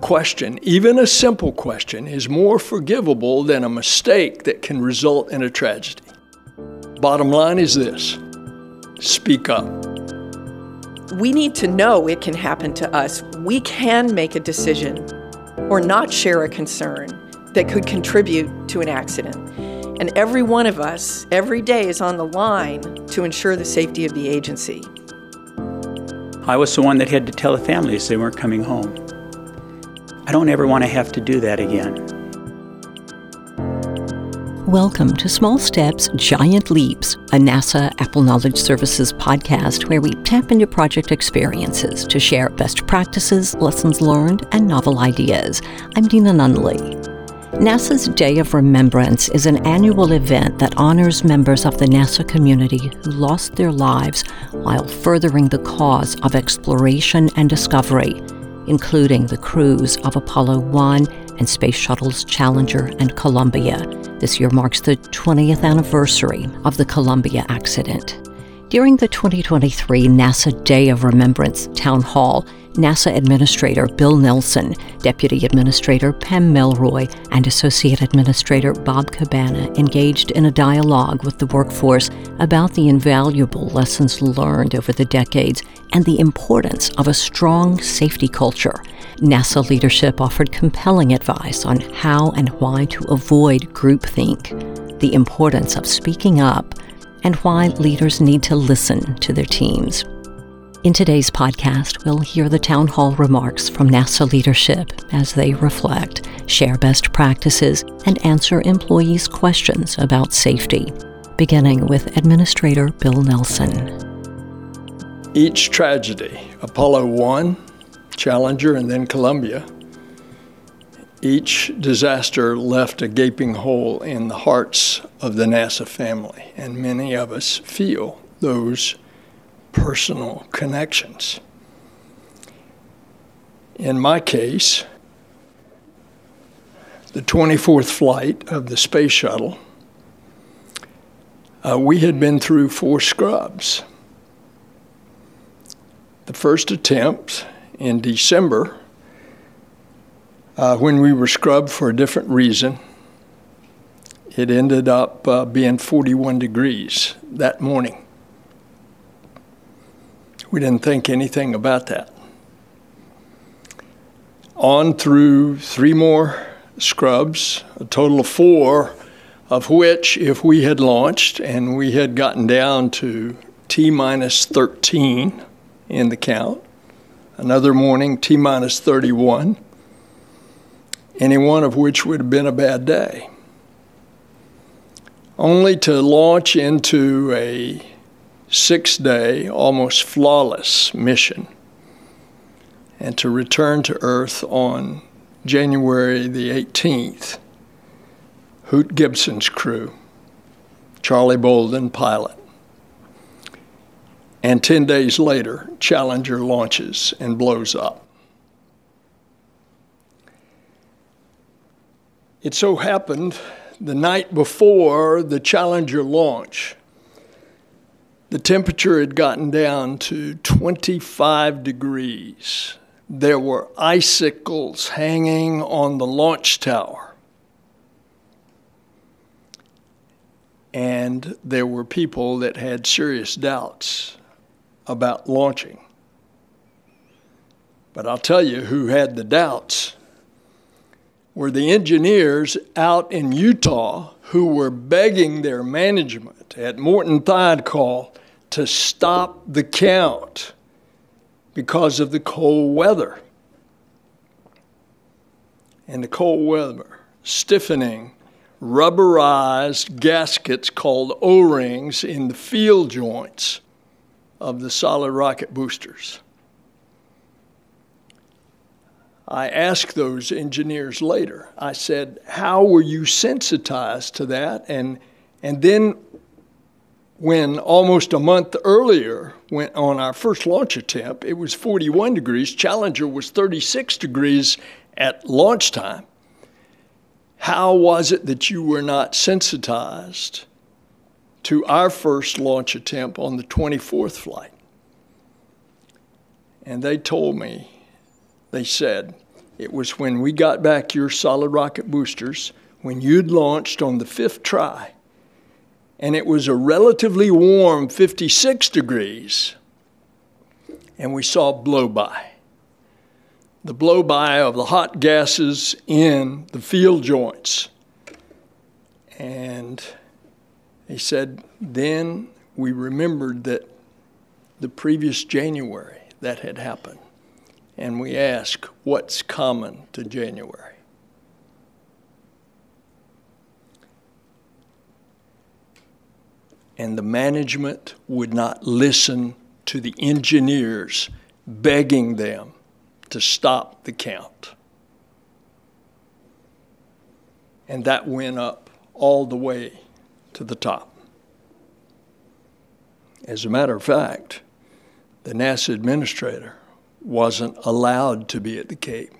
question, even a simple question, is more forgivable than a mistake that can result in a tragedy. Bottom line is this speak up. We need to know it can happen to us. We can make a decision or not share a concern that could contribute to an accident. And every one of us, every day, is on the line to ensure the safety of the agency. I was the one that had to tell the families they weren't coming home. I don't ever want to have to do that again. Welcome to Small Steps, Giant Leaps, a NASA APPEL Knowledge Services podcast where we tap into project experiences to share best practices, lessons learned, and novel ideas. I'm Deana Nunley. NASA's Day of Remembrance is an annual event that honors members of the NASA community who lost their lives while furthering the cause of exploration and discovery including the crews of Apollo 1 and Space Shuttles Challenger and Columbia. This year marks the 20th anniversary of the Columbia accident. During the 2023 NASA Day of Remembrance Town Hall, NASA Administrator Bill Nelson, Deputy Administrator Pam Melroy, and Associate Administrator Bob Cabana engaged in a dialogue with the workforce about the invaluable lessons learned over the decades and the importance of a strong safety culture. NASA leadership offered compelling advice on how and why to avoid groupthink, the importance of speaking up, and why leaders need to listen to their teams. In today's podcast, we'll hear the town hall remarks from NASA leadership as they reflect, share best practices, and answer employees' questions about safety, beginning with Administrator Bill Nelson. Each tragedy, Apollo 1, Challenger, and then Columbia, each disaster left a gaping hole in the hearts of the NASA family, and many of us feel those personal connections. In my case, the 24th flight of the space shuttle, uh, we had been through four scrubs. The first attempt in December, uh, when we were scrubbed for a different reason, it ended up uh, being 41 degrees that morning. We didn't think anything about that. On through three more scrubs, a total of four, of which, if we had launched and we had gotten down to T minus 13 in the count, another morning T minus 31, any one of which would have been a bad day. Only to launch into a six day, almost flawless mission and to return to Earth on January the 18th. Hoot Gibson's crew, Charlie Bolden, pilot. And 10 days later, Challenger launches and blows up. It so happened the night before the Challenger launch, the temperature had gotten down to 25 degrees. There were icicles hanging on the launch tower. And there were people that had serious doubts about launching. But I'll tell you who had the doubts were the engineers out in Utah who were begging their management at Morton Thiokol to stop the count because of the cold weather. And the cold weather, stiffening rubberized gaskets called O rings in the field joints of the solid rocket boosters. I asked those engineers later, I said, How were you sensitized to that? And, and then when almost a month earlier, went on our first launch attempt, it was 41 degrees. Challenger was 36 degrees at launch time. How was it that you were not sensitized to our first launch attempt on the 24th flight? And they told me, they said, It was when we got back your solid rocket boosters, when you'd launched on the fifth try, and it was a relatively warm 56 degrees, and we saw blow by. The blow by of the hot gases in the field joints. And he said, then we remembered that the previous January that had happened and we ask what's common to January. And the management would not listen to the engineers begging them to stop the count. And that went up all the way to the top. As a matter of fact, the NASA administrator wasn't allowed to be at the Cape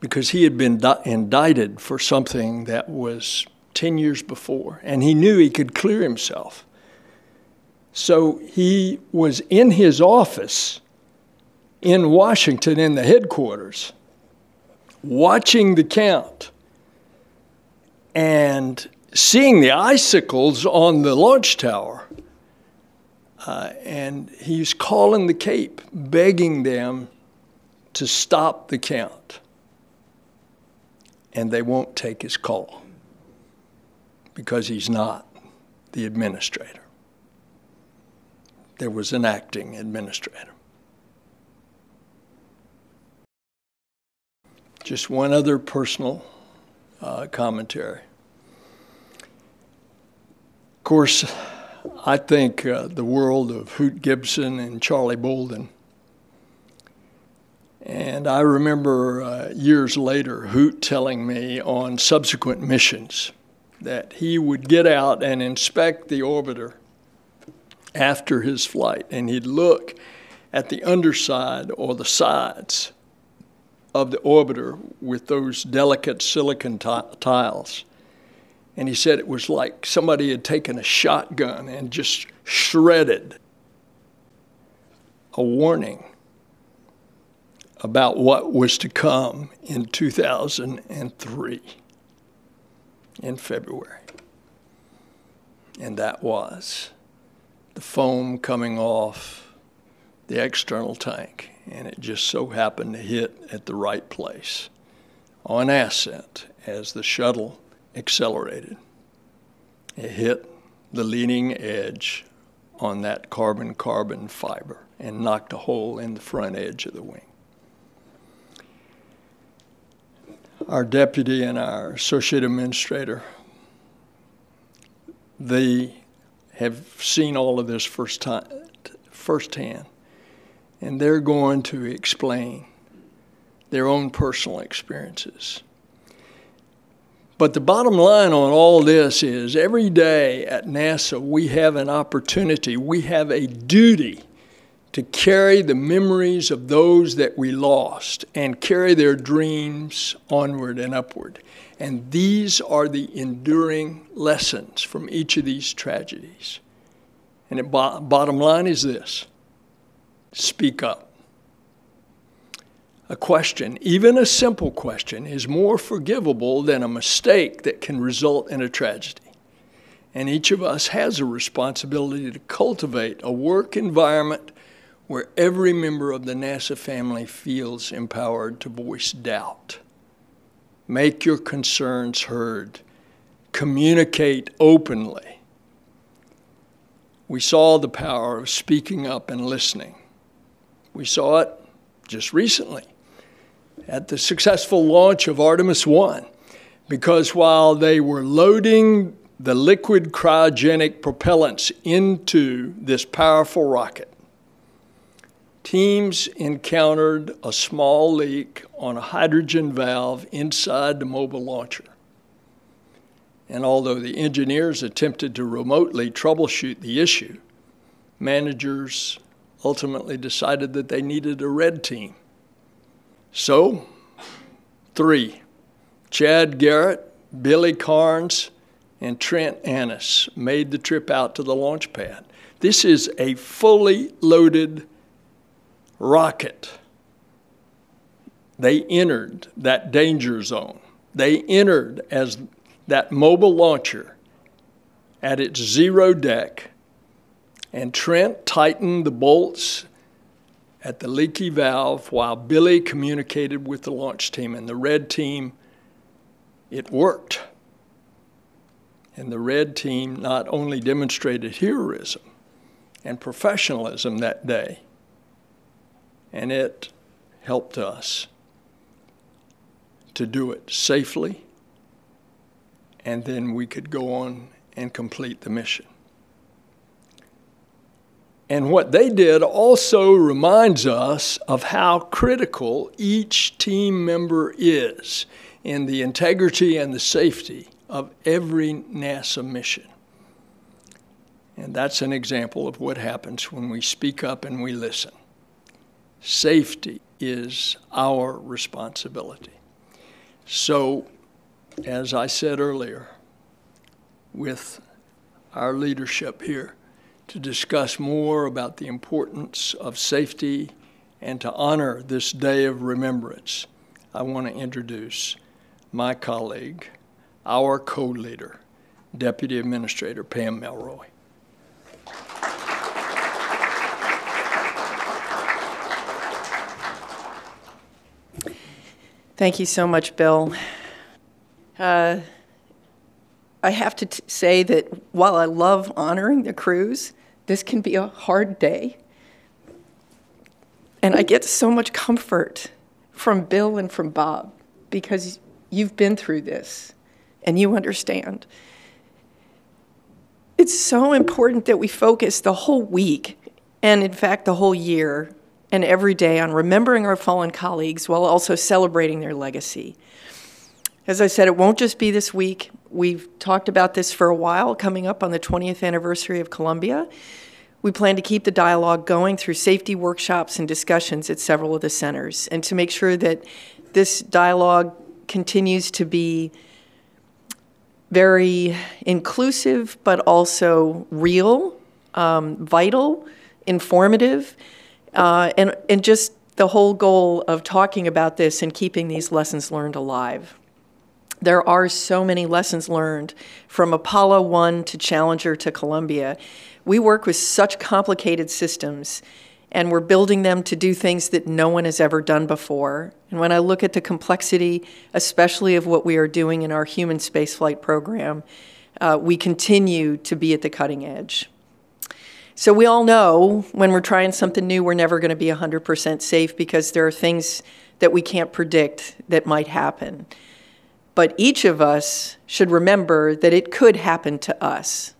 because he had been indicted for something that was 10 years before, and he knew he could clear himself. So he was in his office in Washington, in the headquarters, watching the count and seeing the icicles on the launch tower uh, and he's calling the Cape, begging them to stop the count. And they won't take his call because he's not the administrator. There was an acting administrator. Just one other personal uh, commentary. Of course, I think uh, the world of Hoot Gibson and Charlie Bolden. And I remember uh, years later Hoot telling me on subsequent missions that he would get out and inspect the orbiter after his flight, and he'd look at the underside or the sides of the orbiter with those delicate silicon t- tiles. And he said it was like somebody had taken a shotgun and just shredded a warning about what was to come in 2003 in February. And that was the foam coming off the external tank. And it just so happened to hit at the right place on ascent as the shuttle accelerated. It hit the leading edge on that carbon carbon fiber and knocked a hole in the front edge of the wing. Our deputy and our associate administrator, they have seen all of this first time, firsthand, and they're going to explain their own personal experiences. But the bottom line on all this is every day at NASA, we have an opportunity, we have a duty to carry the memories of those that we lost and carry their dreams onward and upward. And these are the enduring lessons from each of these tragedies. And the bottom line is this speak up. A question, even a simple question, is more forgivable than a mistake that can result in a tragedy. And each of us has a responsibility to cultivate a work environment where every member of the NASA family feels empowered to voice doubt. Make your concerns heard. Communicate openly. We saw the power of speaking up and listening. We saw it just recently at the successful launch of Artemis 1 because while they were loading the liquid cryogenic propellants into this powerful rocket, teams encountered a small leak on a hydrogen valve inside the mobile launcher. And although the engineers attempted to remotely troubleshoot the issue, managers ultimately decided that they needed a red team so, three Chad Garrett, Billy Kearns, and Trent Annis made the trip out to the launch pad. This is a fully loaded rocket. they entered that danger zone. They entered as that mobile launcher at its zero deck, and Trent tightened the bolts at the leaky valve while Billy communicated with the launch team. And the red team, it worked. And the red team not only demonstrated heroism and professionalism that day, and it helped us to do it safely, and then we could go on and complete the mission. And what they did also reminds us of how critical each team member is in the integrity and the safety of every NASA mission. And that's an example of what happens when we speak up and we listen. Safety is our responsibility. So, as I said earlier, with our leadership here, to discuss more about the importance of safety and to honor this day of remembrance, I want to introduce my colleague, our co leader, Deputy Administrator Pam Melroy. Thank you so much, Bill. Uh, I have to t- say that while I love honoring the crews, this can be a hard day. And I get so much comfort from Bill and from Bob because you've been through this and you understand. It's so important that we focus the whole week and, in fact, the whole year and every day on remembering our fallen colleagues while also celebrating their legacy. As I said, it won't just be this week. We've talked about this for a while, coming up on the 20th anniversary of Columbia. We plan to keep the dialogue going through safety workshops and discussions at several of the centers, and to make sure that this dialogue continues to be very inclusive, but also real, um, vital, informative, uh, and, and just the whole goal of talking about this and keeping these lessons learned alive. There are so many lessons learned from Apollo 1 to Challenger to Columbia. We work with such complicated systems and we're building them to do things that no one has ever done before. And when I look at the complexity, especially of what we are doing in our human spaceflight program, uh, we continue to be at the cutting edge. So we all know when we're trying something new, we're never going to be 100% safe because there are things that we can't predict that might happen. But each of us should remember that it could happen to us.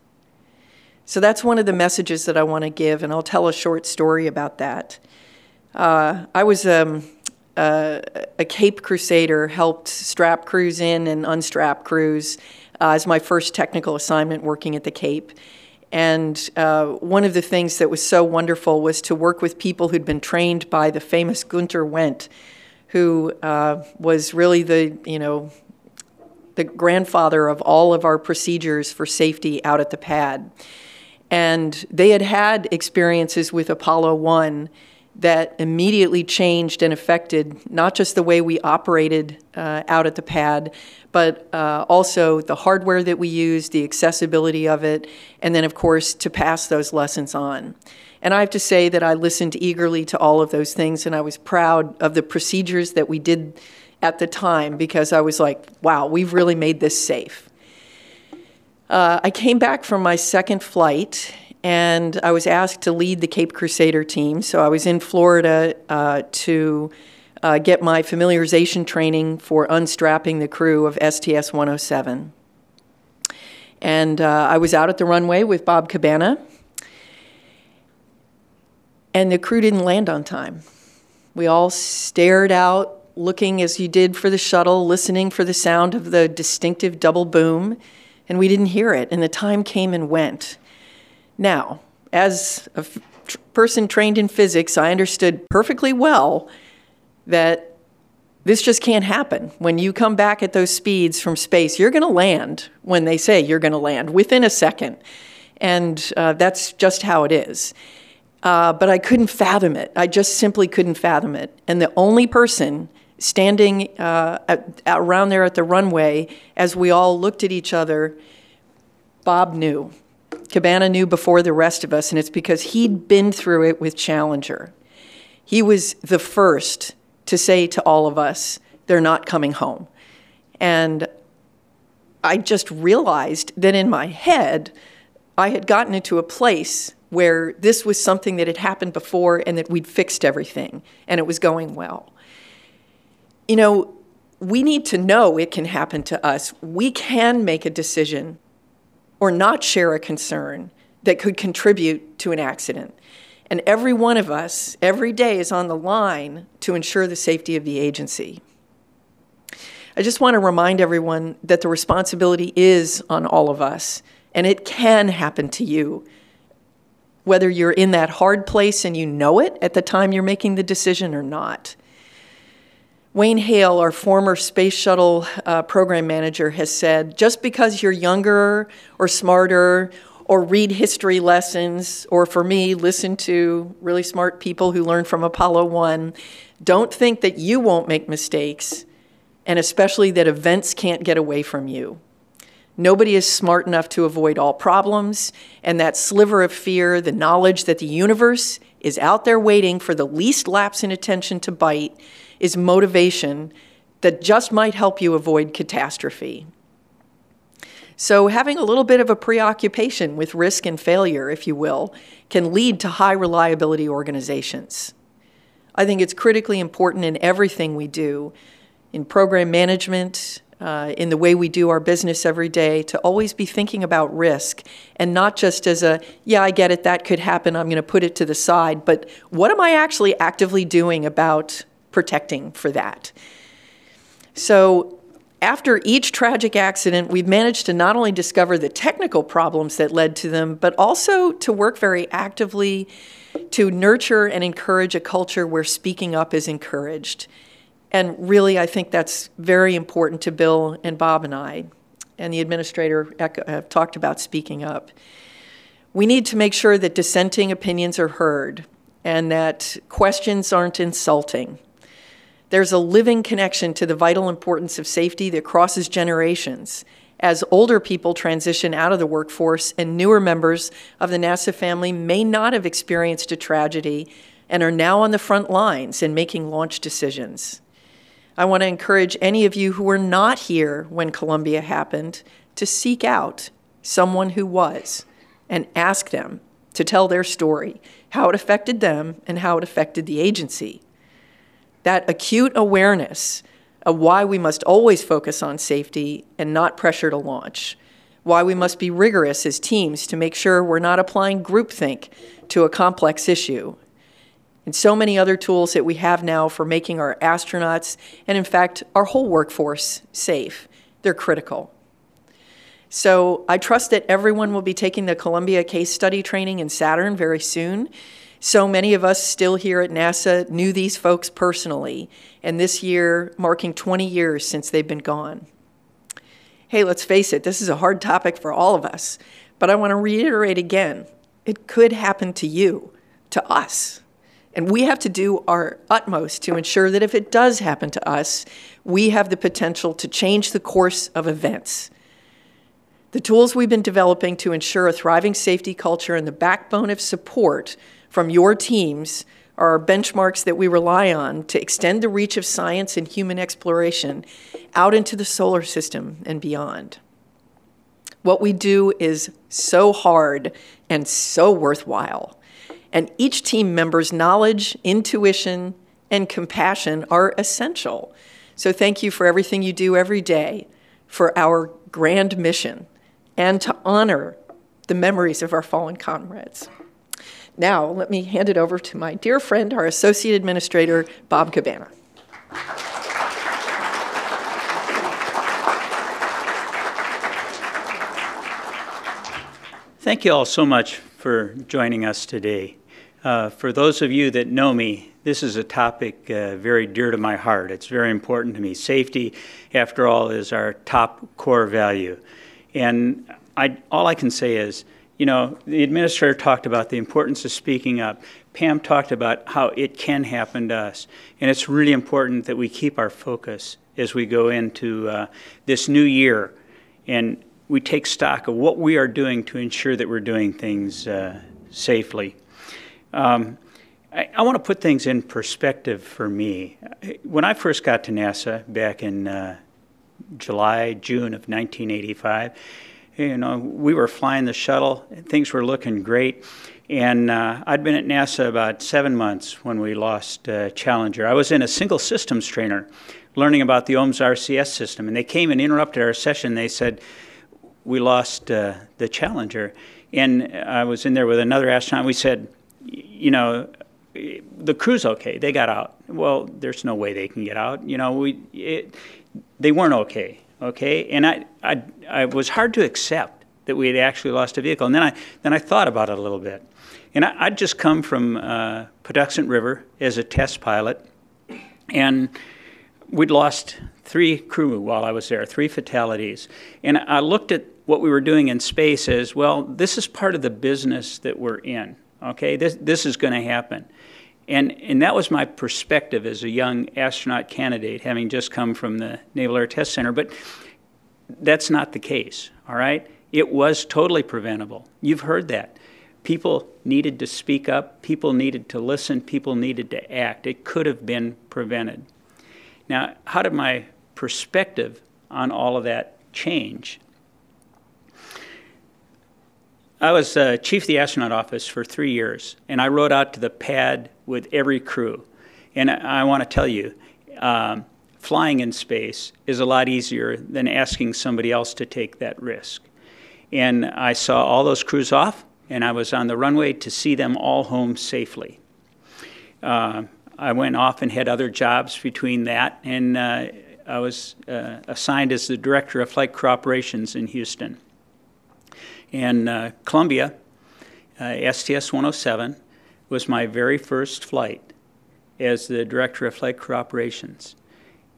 So that's one of the messages that I want to give, and I'll tell a short story about that. Uh, I was um, uh, a Cape Crusader, helped strap crews in and unstrap crews uh, as my first technical assignment working at the Cape. And uh, one of the things that was so wonderful was to work with people who'd been trained by the famous Gunter Wendt, who uh, was really the, you know, the grandfather of all of our procedures for safety out at the pad. And they had had experiences with Apollo 1 that immediately changed and affected not just the way we operated uh, out at the pad, but uh, also the hardware that we use, the accessibility of it, and then, of course, to pass those lessons on. And I have to say that I listened eagerly to all of those things, and I was proud of the procedures that we did at the time because I was like, wow, we've really made this safe. Uh, I came back from my second flight and I was asked to lead the Cape Crusader team. So I was in Florida uh, to uh, get my familiarization training for unstrapping the crew of STS 107. And uh, I was out at the runway with Bob Cabana, and the crew didn't land on time. We all stared out, looking as you did for the shuttle, listening for the sound of the distinctive double boom, and we didn't hear it, and the time came and went. Now, as a f- person trained in physics, I understood perfectly well that this just can't happen. When you come back at those speeds from space, you're going to land when they say you're going to land within a second. And uh, that's just how it is. Uh, but I couldn't fathom it. I just simply couldn't fathom it. And the only person standing uh, at, around there at the runway as we all looked at each other, Bob knew. Cabana knew before the rest of us, and it's because he'd been through it with Challenger. He was the first to say to all of us, they're not coming home. And I just realized that in my head, I had gotten into a place where this was something that had happened before and that we'd fixed everything and it was going well. You know, we need to know it can happen to us. We can make a decision or not share a concern that could contribute to an accident. And every one of us, every day, is on the line to ensure the safety of the agency. I just want to remind everyone that the responsibility is on all of us, and it can happen to you. Whether you're in that hard place and you know it at the time you're making the decision or not. Wayne Hale, our former space shuttle uh, program manager, has said just because you're younger or smarter or read history lessons, or for me, listen to really smart people who learn from Apollo 1, don't think that you won't make mistakes, and especially that events can't get away from you. Nobody is smart enough to avoid all problems, and that sliver of fear, the knowledge that the universe is out there waiting for the least lapse in attention to bite, is motivation that just might help you avoid catastrophe. So, having a little bit of a preoccupation with risk and failure, if you will, can lead to high reliability organizations. I think it's critically important in everything we do, in program management, uh, in the way we do our business every day, to always be thinking about risk and not just as a, yeah, I get it, that could happen, I'm going to put it to the side, but what am I actually actively doing about protecting for that? So, after each tragic accident, we've managed to not only discover the technical problems that led to them, but also to work very actively to nurture and encourage a culture where speaking up is encouraged. And really, I think that's very important to Bill and Bob and I, and the administrator have talked about speaking up. We need to make sure that dissenting opinions are heard and that questions aren't insulting there's a living connection to the vital importance of safety that crosses generations as older people transition out of the workforce and newer members of the NASA family may not have experienced a tragedy and are now on the front lines in making launch decisions. I want to encourage any of you who were not here when Columbia happened to seek out someone who was and ask them to tell their story, how it affected them and how it affected the agency. That acute awareness of why we must always focus on safety and not pressure to launch, why we must be rigorous as teams to make sure we're not applying groupthink to a complex issue, and so many other tools that we have now for making our astronauts and, in fact, our whole workforce safe. They're critical. So I trust that everyone will be taking the Columbia case study training in SATERN very soon. So many of us still here at NASA knew these folks personally, and this year marking 20 years since they've been gone. Hey, let's face it, this is a hard topic for all of us, but I want to reiterate again it could happen to you, to us. And we have to do our utmost to ensure that if it does happen to us, we have the potential to change the course of events. The tools we've been developing to ensure a thriving safety culture and the backbone of support from your teams are benchmarks that we rely on to extend the reach of science and human exploration out into the solar system and beyond. What we do is so hard and so worthwhile. And each team member's knowledge, intuition, and compassion are essential. So thank you for everything you do every day for our grand mission and to honor the memories of our fallen comrades. Now, let me hand it over to my dear friend, our Associate Administrator, Bob Cabana. Thank you all so much for joining us today. Uh, for those of you that know me, this is a topic uh, very dear to my heart. It's very important to me. Safety, after all, is our top core value. And I, all I can say is you know, the administrator talked about the importance of speaking up. Pam talked about how it can happen to us. And it's really important that we keep our focus as we go into uh, this new year and we take stock of what we are doing to ensure that we're doing things uh, safely. Um, I, I want to put things in perspective for me. When I first got to NASA back in uh, July, June of 1985, you know, we were flying the shuttle, things were looking great. And uh, I'd been at NASA about seven months when we lost uh, Challenger. I was in a single systems trainer learning about the OMS RCS system, and they came and interrupted our session. They said, We lost uh, the Challenger. And I was in there with another astronaut. We said, You know, the crew's okay. They got out. Well, there's no way they can get out. You know, we, it, they weren't okay. Okay, and I, I, I was hard to accept that we had actually lost a vehicle. And then I, then I thought about it a little bit. And I, would just come from uh, Patuxent River as a test pilot, and we'd lost three crew while I was there, three fatalities. And I looked at what we were doing in space as well, this is part of the business that we're in. Okay, this, this is going to happen. And, and that was my perspective as a young astronaut candidate, having just come from the Naval Air Test Center. But that's not the case, all right? It was totally preventable. You've heard that. People needed to speak up, people needed to listen, people needed to act. It could have been prevented. Now, how did my perspective on all of that change? I was uh, chief of the astronaut office for three years, and I rode out to the pad with every crew. And I, I want to tell you, um, flying in space is a lot easier than asking somebody else to take that risk. And I saw all those crews off, and I was on the runway to see them all home safely. Uh, I went off and had other jobs between that, and uh, I was uh, assigned as the director of flight crew operations in Houston. And uh, Columbia, uh, STS 107, was my very first flight as the director of flight crew operations.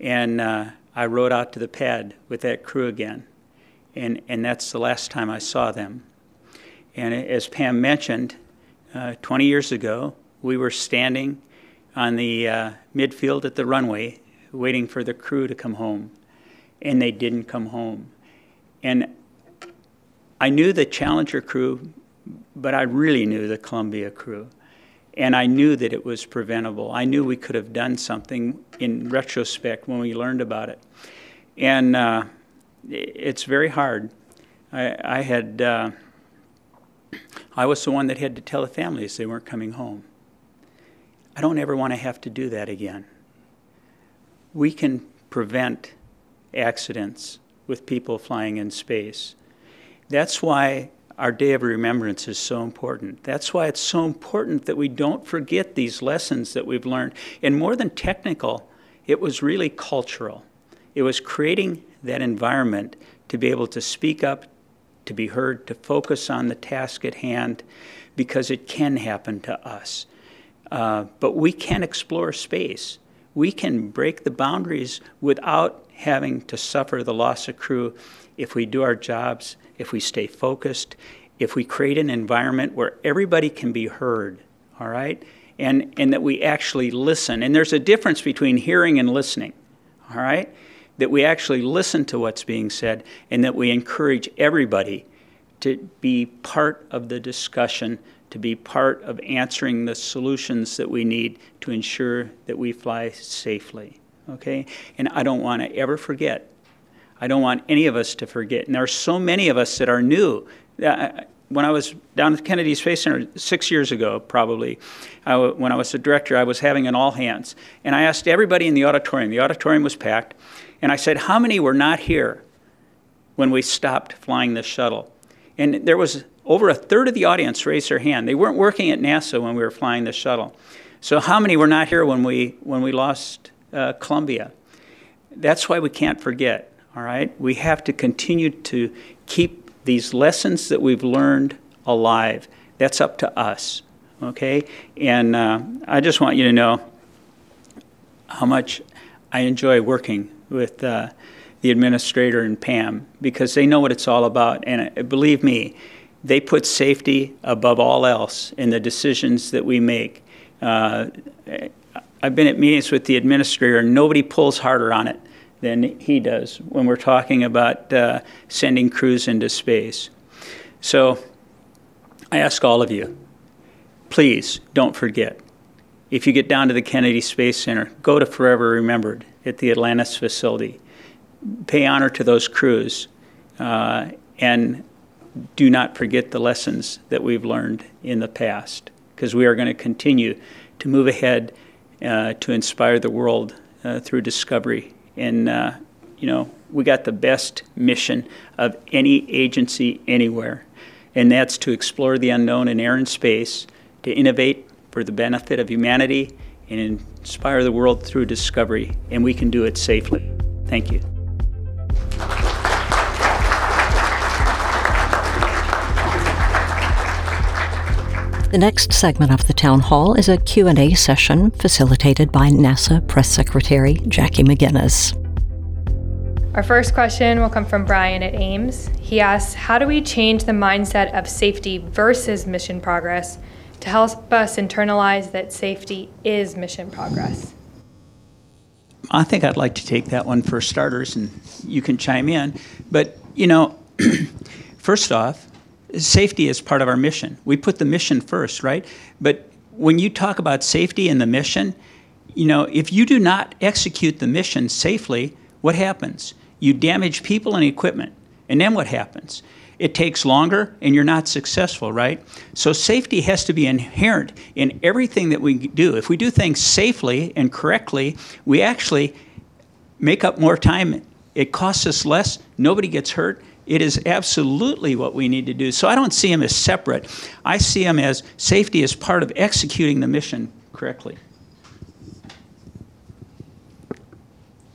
And uh, I rode out to the pad with that crew again. And, and that's the last time I saw them. And as Pam mentioned, uh, 20 years ago, we were standing on the uh, midfield at the runway waiting for the crew to come home. And they didn't come home. And I knew the Challenger crew, but I really knew the Columbia crew. And I knew that it was preventable. I knew we could have done something in retrospect when we learned about it. And uh, it's very hard. I, I had, uh, I was the one that had to tell the families they weren't coming home. I don't ever want to have to do that again. We can prevent accidents with people flying in space. That's why our Day of Remembrance is so important. That's why it's so important that we don't forget these lessons that we've learned. And more than technical, it was really cultural. It was creating that environment to be able to speak up, to be heard, to focus on the task at hand, because it can happen to us. Uh, but we can explore space. We can break the boundaries without having to suffer the loss of crew if we do our jobs if we stay focused, if we create an environment where everybody can be heard, all right? And, and that we actually listen. And there's a difference between hearing and listening, all right? That we actually listen to what's being said and that we encourage everybody to be part of the discussion, to be part of answering the solutions that we need to ensure that we fly safely, okay? And I don't want to ever forget I don't want any of us to forget. And there are so many of us that are new. Uh, when I was down at Kennedy Space Center six years ago, probably, when I was the director, I was having an all hands. And I asked everybody in the auditorium, the auditorium was packed, and I said, How many were not here when we stopped flying the shuttle? And there was over a third of the audience raised their hand. They weren't working at NASA when we were flying the shuttle. So, how many were not here when we, when we lost uh, Columbia? That's why we can't forget. All right? We have to continue to keep these lessons that we've learned alive. That's up to us. Okay? And uh, I just want you to know how much I enjoy working with uh, the administrator and Pam because they know what it's all about. And uh, believe me, they put safety above all else in the decisions that we make. Uh, I've been at meetings with the administrator, and nobody pulls harder on it than he does when we're talking about uh, sending crews into space. So I ask all of you, please don't forget. If you get down to the Kennedy Space Center, go to Forever Remembered at the Atlantis facility. Pay honor to those crews uh, and do not forget the lessons that we've learned in the past because we are going to continue to move ahead uh, to inspire the world uh, through discovery. And, uh, you know, we got the best mission of any agency anywhere, and that's to explore the unknown in air and space, to innovate for the benefit of humanity, and inspire the world through discovery. And we can do it safely. Thank you. The next segment of the town hall is a Q&A session facilitated by NASA Press Secretary Jackie McGinnis. Our first question will come from Brian at Ames. He asks, "How do we change the mindset of safety versus mission progress to help us internalize that safety is mission progress?" I think I'd like to take that one for starters, and you can chime in. But, you know, first off, safety is part of our mission. We put the mission first, right? But when you talk about safety and the mission, you know, if you do not execute the mission safely, what happens? You damage people and equipment. And then what happens? It takes longer and you're not successful, right? So safety has to be inherent in everything that we do. If we do things safely and correctly, we actually make up more time. It costs us less, nobody gets hurt, it is absolutely what we need to do. So I don't see them as separate. I see them as safety as part of executing the mission correctly.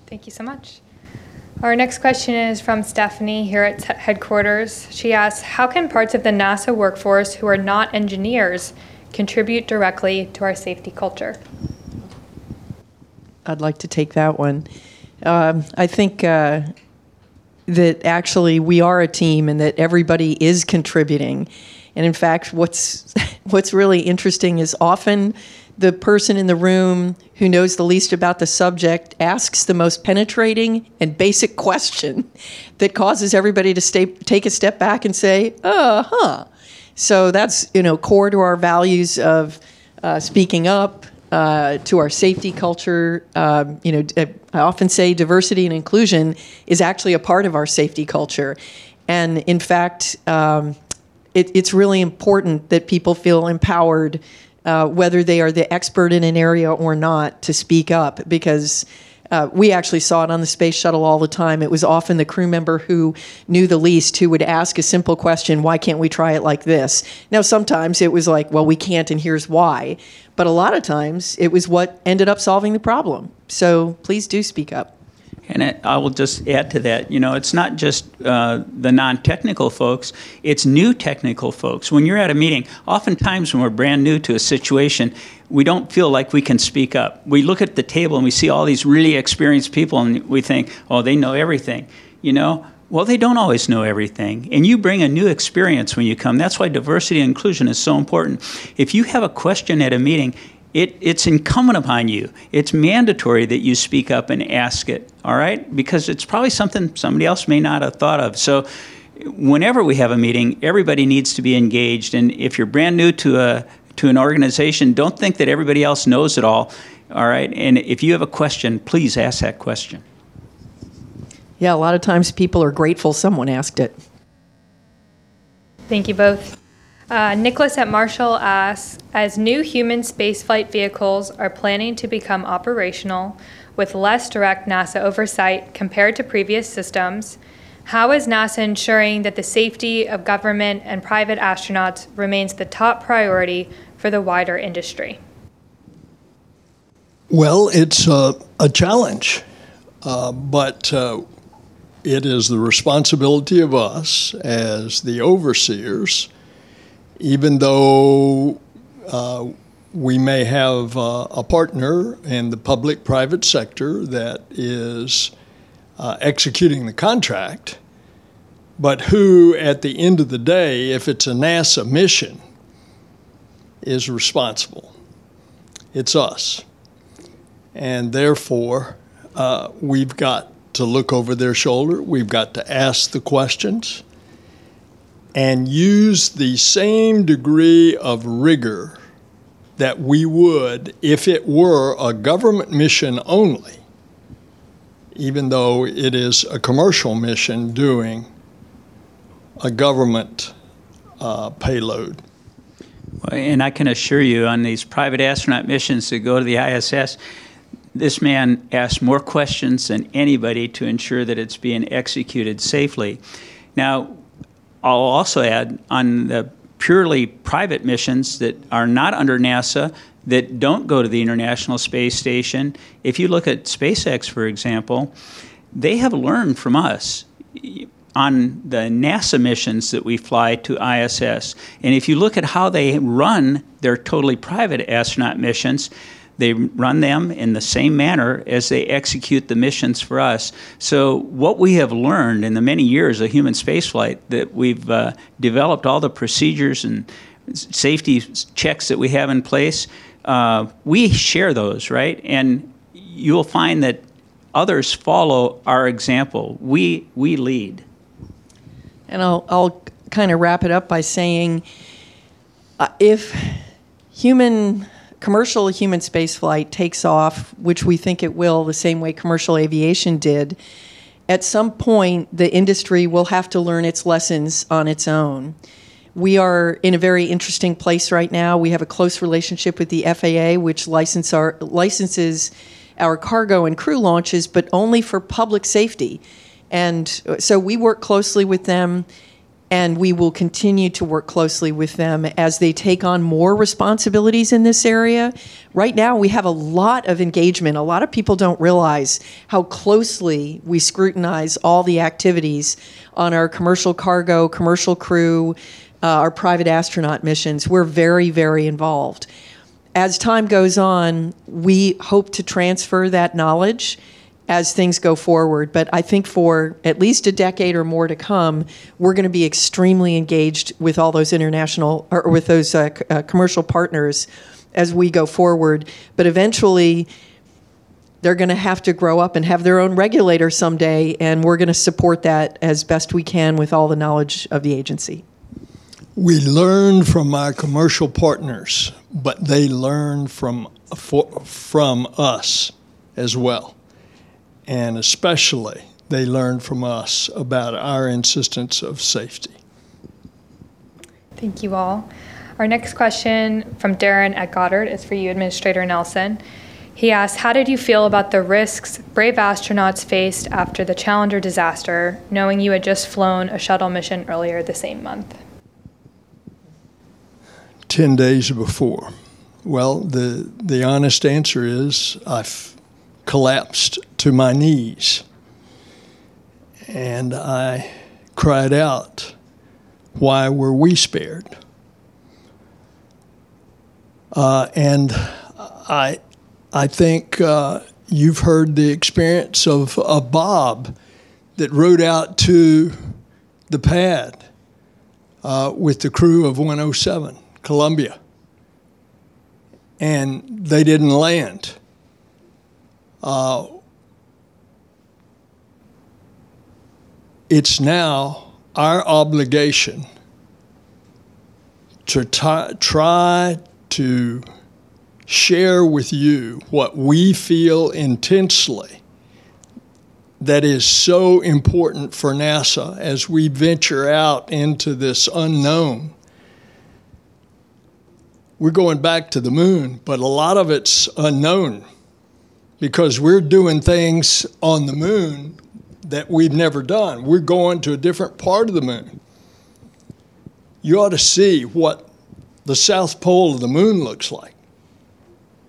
Thank you so much. Our next question is from Stephanie here at headquarters. She asks How can parts of the NASA workforce who are not engineers contribute directly to our safety culture? I'd like to take that one. Um, I think uh, that actually we are a team and that everybody is contributing. And in fact, what's what's really interesting is often the person in the room who knows the least about the subject asks the most penetrating and basic question that causes everybody to stay take a step back and say, "Uh huh." So that's you know core to our values of uh, speaking up, uh, to our safety culture. Um, you know, I often say diversity and inclusion is actually a part of our safety culture, and in fact, um, it, it's really important that people feel empowered, uh, whether they are the expert in an area or not, to speak up because. Uh, we actually saw it on the space shuttle all the time. It was often the crew member who knew the least who would ask a simple question, Why can't we try it like this? Now, sometimes it was like, Well, we can't, and here's why. But a lot of times it was what ended up solving the problem. So please do speak up. And it, I will just add to that, you know, it's not just uh, the non technical folks, it's new technical folks. When you're at a meeting, oftentimes when we're brand new to a situation, we don't feel like we can speak up. We look at the table and we see all these really experienced people and we think, oh, they know everything. You know, well, they don't always know everything. And you bring a new experience when you come. That's why diversity and inclusion is so important. If you have a question at a meeting, it, it's incumbent upon you. It's mandatory that you speak up and ask it, all right? Because it's probably something somebody else may not have thought of. So, whenever we have a meeting, everybody needs to be engaged. And if you're brand new to a to an organization, don't think that everybody else knows it all, all right? And if you have a question, please ask that question. Yeah, a lot of times people are grateful someone asked it. Thank you both. Uh, Nicholas at Marshall asks As new human spaceflight vehicles are planning to become operational with less direct NASA oversight compared to previous systems, how is NASA ensuring that the safety of government and private astronauts remains the top priority for the wider industry? Well, it's a, a challenge, uh, but uh, it is the responsibility of us as the overseers, even though uh, we may have uh, a partner in the public private sector that is uh, executing the contract, but who, at the end of the day, if it's a NASA mission, is responsible. it's us. And therefore, uh, we've got to look over their shoulder, we've got to ask the questions, and use the same degree of rigor that we would if it were a government mission only, even though it is a commercial mission doing a government uh, payload. And I can assure you, on these private astronaut missions that go to the ISS, this man asks more questions than anybody to ensure that it's being executed safely. Now, I'll also add on the purely private missions that are not under NASA, that don't go to the International Space Station, if you look at SpaceX, for example, they have learned from us on the NASA missions that we fly to ISS. And if you look at how they run their totally private astronaut missions, they run them in the same manner as they execute the missions for us. So, what we have learned in the many years of human spaceflight that we've uh, developed all the procedures and safety checks that we have in place, uh, we share those, right? And you'll find that others follow our example. We, we lead. And I'll, I'll kind of wrap it up by saying uh, if human commercial human spaceflight takes off, which we think it will, the same way commercial aviation did, at some point the industry will have to learn its lessons on its own. We are in a very interesting place right now. We have a close relationship with the FAA, which license our, licenses our cargo and crew launches, but only for public safety. And uh, so we work closely with them and we will continue to work closely with them as they take on more responsibilities in this area. Right now, we have a lot of engagement. A lot of people don't realize how closely we scrutinize all the activities on our commercial cargo, commercial crew, uh, our private astronaut missions. We're very, very involved. As time goes on, we hope to transfer that knowledge as things go forward. But I think for at least a decade or more to come, we're going to be extremely engaged with all those international or with those uh, c- uh, commercial partners as we go forward. But eventually, they're going to have to grow up and have their own regulator someday, and we're going to support that as best we can with all the knowledge of the agency. We learn from our commercial partners, but they learn from for, from us as well and especially they learn from us about our insistence of safety. Thank you all. Our next question from Darren at Goddard is for you, Administrator Nelson. He asks, How did you feel about the risks brave astronauts faced after the Challenger disaster, knowing you had just flown a shuttle mission earlier the same month? 10 days before. Well, the, the honest answer is I've collapsed to my knees. And I cried out, Why were we spared? Uh, and I, I think uh, you've heard the experience of, of Bob that rode out to the pad uh, with the crew of 107, Columbia. And they didn't land. Uh, it's now our obligation to t- try to share with you what we feel intensely that is so important for NASA as we venture out into this unknown. We're going back to the moon, but a lot of it's unknown because we're doing things on the moon that we've never done. We're going to a different part of the moon. You ought to see what the south pole of the moon looks like.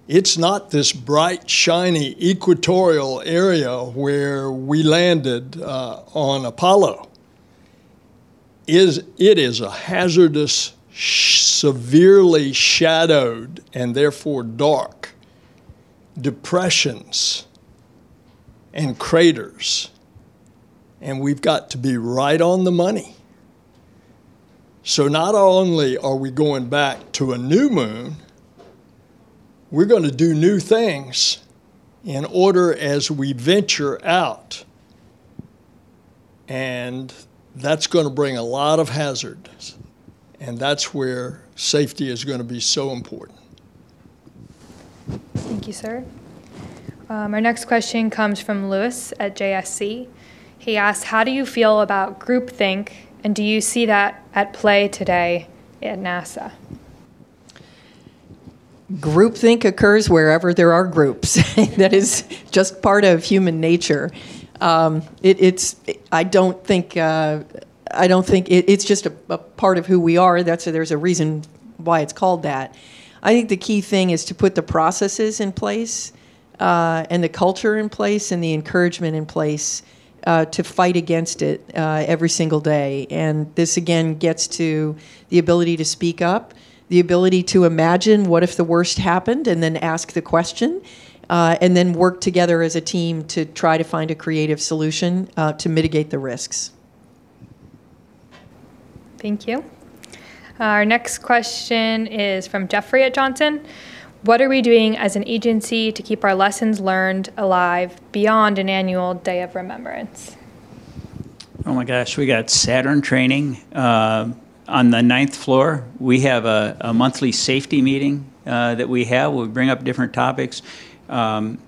It's not this bright, shiny equatorial area where we landed uh, on Apollo. Is it is a hazardous, severely shadowed, and therefore dark depressions and craters. And we've got to be right on the money. So not only are we going back to a new moon, we're going to do new things in order as we venture out. And that's going to bring a lot of hazards. And that's where safety is going to be so important. Thank you, sir. Um, our next question comes from Lewis at JSC. He asks, How do you feel about groupthink, and do you see that at play today at NASA? Groupthink occurs wherever there are groups. that is just part of human nature. Um, it, it's. I don't think. Uh, I don't think it, it's just a, a, part of who we are. That's there's a reason why it's called that. I think the key thing is to put the processes in place, uh, and the culture in place, and the encouragement in place uh, to fight against it uh, every single day. And this again gets to the ability to speak up the ability to imagine what if the worst happened and then ask the question, uh, and then work together as a team to try to find a creative solution uh, to mitigate the risks. Thank you. Our next question is from Jeffrey at Johnson. What are we doing as an agency to keep our lessons learned alive beyond an annual day of remembrance? Oh my gosh, we got SATERN training. Uh, on the ninth floor, we have a, a monthly safety meeting uh, that we have. We bring up different topics. Um,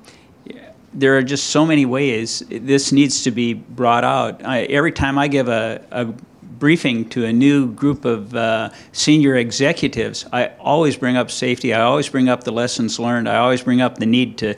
there are just so many ways this needs to be brought out. I, every time I give a, a, briefing to a new group of uh, senior executives, I always bring up safety. I always bring up the lessons learned. I always bring up the need to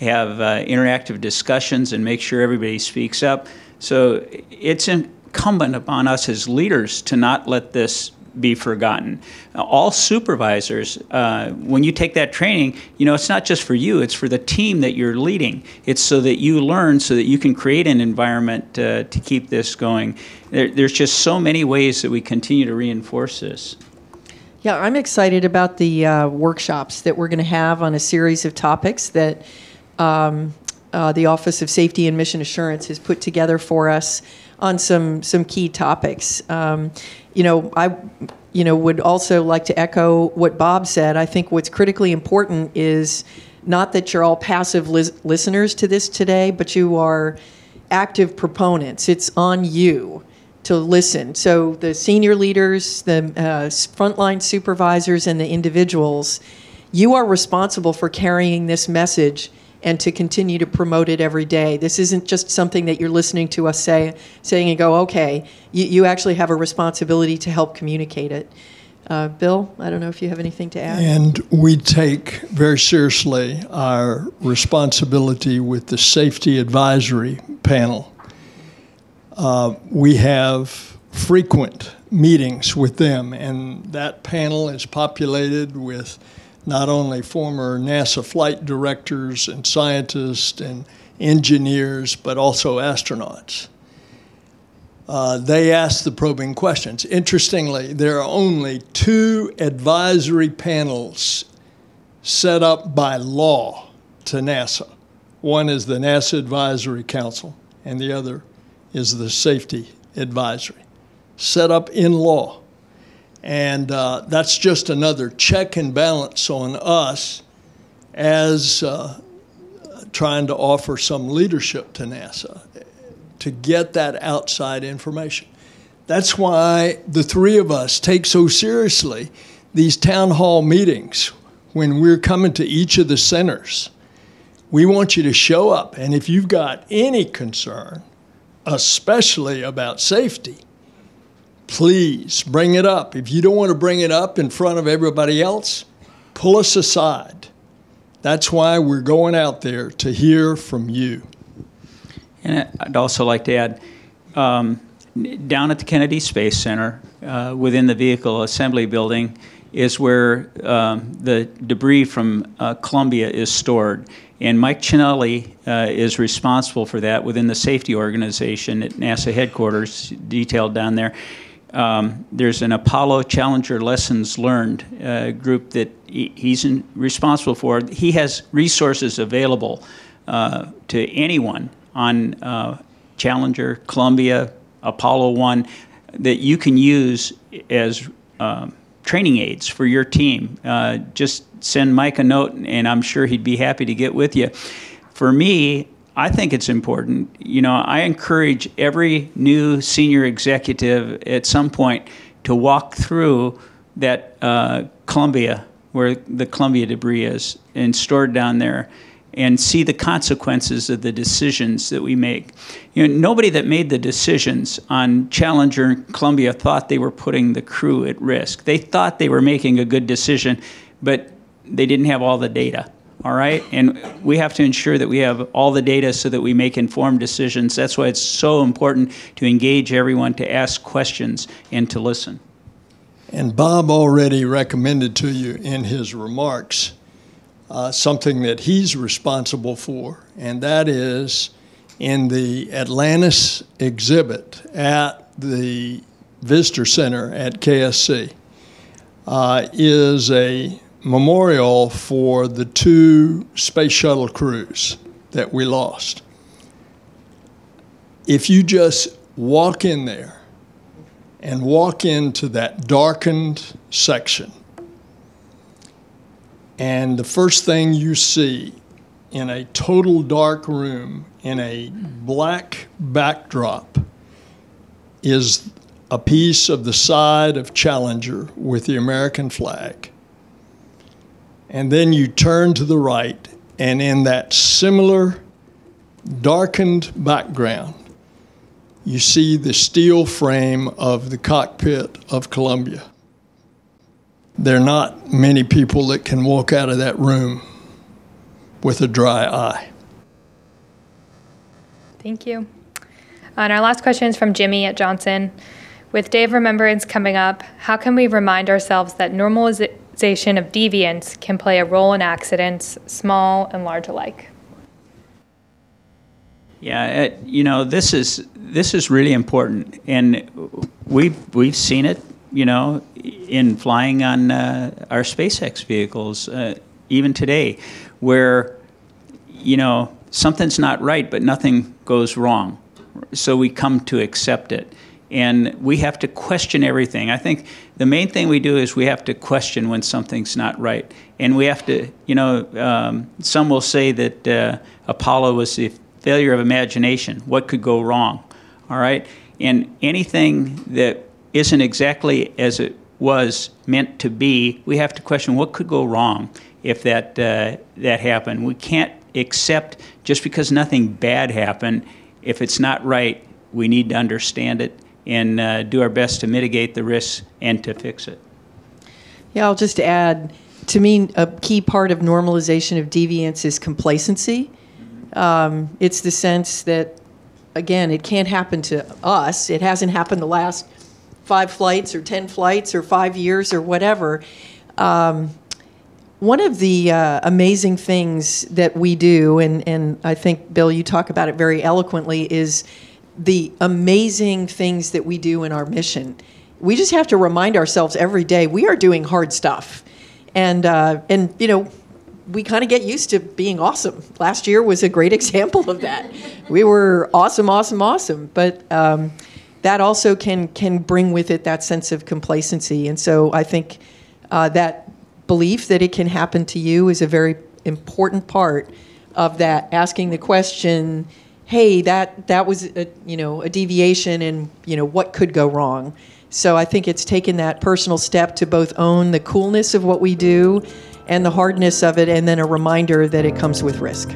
have uh, interactive discussions and make sure everybody speaks up. So it's incumbent upon us as leaders to not let this be forgotten. All supervisors, uh, when you take that training, you know, it's not just for you, it's for the team that you're leading. It's so that you learn so that you can create an environment uh, to keep this going. There, there's just so many ways that we continue to reinforce this. Yeah, I'm excited about the uh, workshops that we're going to have on a series of topics that um, uh, the Office of Safety and Mission Assurance has put together for us on some some key topics. Um, you know, I you know would also like to echo what Bob said. I think what's critically important is not that you're all passive listeners to this today, but you are active proponents. It's on you to listen. So the senior leaders, the uh, frontline supervisors, and the individuals, you are responsible for carrying this message and to continue to promote it every day. This isn't just something that you're listening to us say, saying and go, okay. You, you actually have a responsibility to help communicate it. Uh, Bill, I don't know if you have anything to add. And we take very seriously our responsibility with the Safety Advisory Panel. Uh, we have frequent meetings with them, and that panel is populated with not only former NASA flight directors and scientists and engineers, but also astronauts. Uh, they ask the probing questions. Interestingly, there are only two advisory panels set up by law to NASA. One is the NASA Advisory Council, and the other is the Safety Advisory, set up in law. And uh, that's just another check and balance on us as uh, trying to offer some leadership to NASA to get that outside information. That's why the three of us take so seriously these town hall meetings when we're coming to each of the centers. We want you to show up, and if you've got any concern, especially about safety, please bring it up. If you don't want to bring it up in front of everybody else, pull us aside. That's why we're going out there to hear from you. And I'd also like to add um, down at the Kennedy Space Center, uh, within the vehicle assembly building, is where um, the debris from uh, Columbia is stored. And Mike Ciannilli uh, is responsible for that within the safety organization at NASA headquarters, detailed down there. Um, there's an Apollo Challenger Lessons Learned uh, group that he, he's in, responsible for. He has resources available uh, to anyone on uh, Challenger, Columbia, Apollo 1 that you can use as um, training aids for your team. Uh, just send Mike a note, and I'm sure he'd be happy to get with you. For me, I think it's important. You know, I encourage every new senior executive at some point to walk through that uh, Columbia, where the Columbia debris is, and stored down there and see the consequences of the decisions that we make. You know, nobody that made the decisions on Challenger and Columbia thought they were putting the crew at risk. They thought they were making a good decision, but they didn't have all the data. All right, and we have to ensure that we have all the data so that we make informed decisions. That's why it's so important to engage everyone, to ask questions, and to listen. And Bob already recommended to you in his remarks uh, something that he's responsible for, and that is in the Atlantis exhibit at the Visitor Center at KSC uh, is a memorial for the two space shuttle crews that we lost. If you just walk in there and walk into that darkened section, and the first thing you see in a total dark room in a black backdrop is a piece of the side of Challenger with the American flag. And then you turn to the right, and in that similar darkened background, you see the steel frame of the cockpit of Columbia there are not many people that can walk out of that room with a dry eye. Thank you. Uh, and our last question is from Jimmy at Johnson. With Day of Remembrance coming up, how can we remind ourselves that normalization of deviance can play a role in accidents, small and large alike? Yeah, it, you know this is this is really important, and we've we've seen it you know, in flying on uh, our SpaceX vehicles, uh, even today, where, you know, something's not right, but nothing goes wrong. So we come to accept it. And we have to question everything. I think the main thing we do is we have to question when something's not right. And we have to, you know, um, some will say that uh, Apollo was the failure of imagination. What could go wrong? All right? And anything that isn't exactly as it was meant to be, we have to question what could go wrong if that uh, that happened. We can't accept just because nothing bad happened. If it's not right, we need to understand it and uh, do our best to mitigate the risks and to fix it. Yeah, I'll just add. To me, a key part of normalization of deviance is complacency. Um, it's the sense that, again, it can't happen to us. It hasn't happened the last five flights or 10 flights or five years or whatever. Um, one of the uh, amazing things that we do, and, and I think, Bill, you talk about it very eloquently, is the amazing things that we do in our mission. We just have to remind ourselves every day we are doing hard stuff. And, uh, and you know, we kind of get used to being awesome. Last year was a great example of that. We were awesome, awesome, awesome. But um, that also can can bring with it that sense of complacency. And so I think uh, that belief that it can happen to you is a very important part of that. Asking the question, "Hey, that that was a, you know a deviation, and you know what could go wrong." So I think it's taken that personal step to both own the coolness of what we do and the hardness of it, and then a reminder that it comes with risk.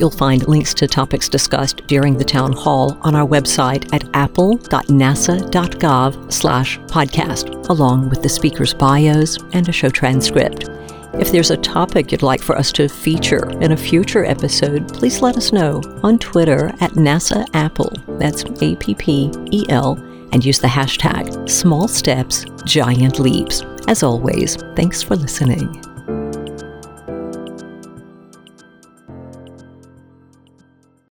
You'll find links to topics discussed during the town hall on our website at appel.nasa.gov slash podcast, along with the speakers' bios and a show transcript. If there's a topic you'd like for us to feature in a future episode, please let us know on Twitter at NASA APPEL. That's A P P E L, and use the hashtag Small Steps, Giant Leaps. As always, thanks for listening.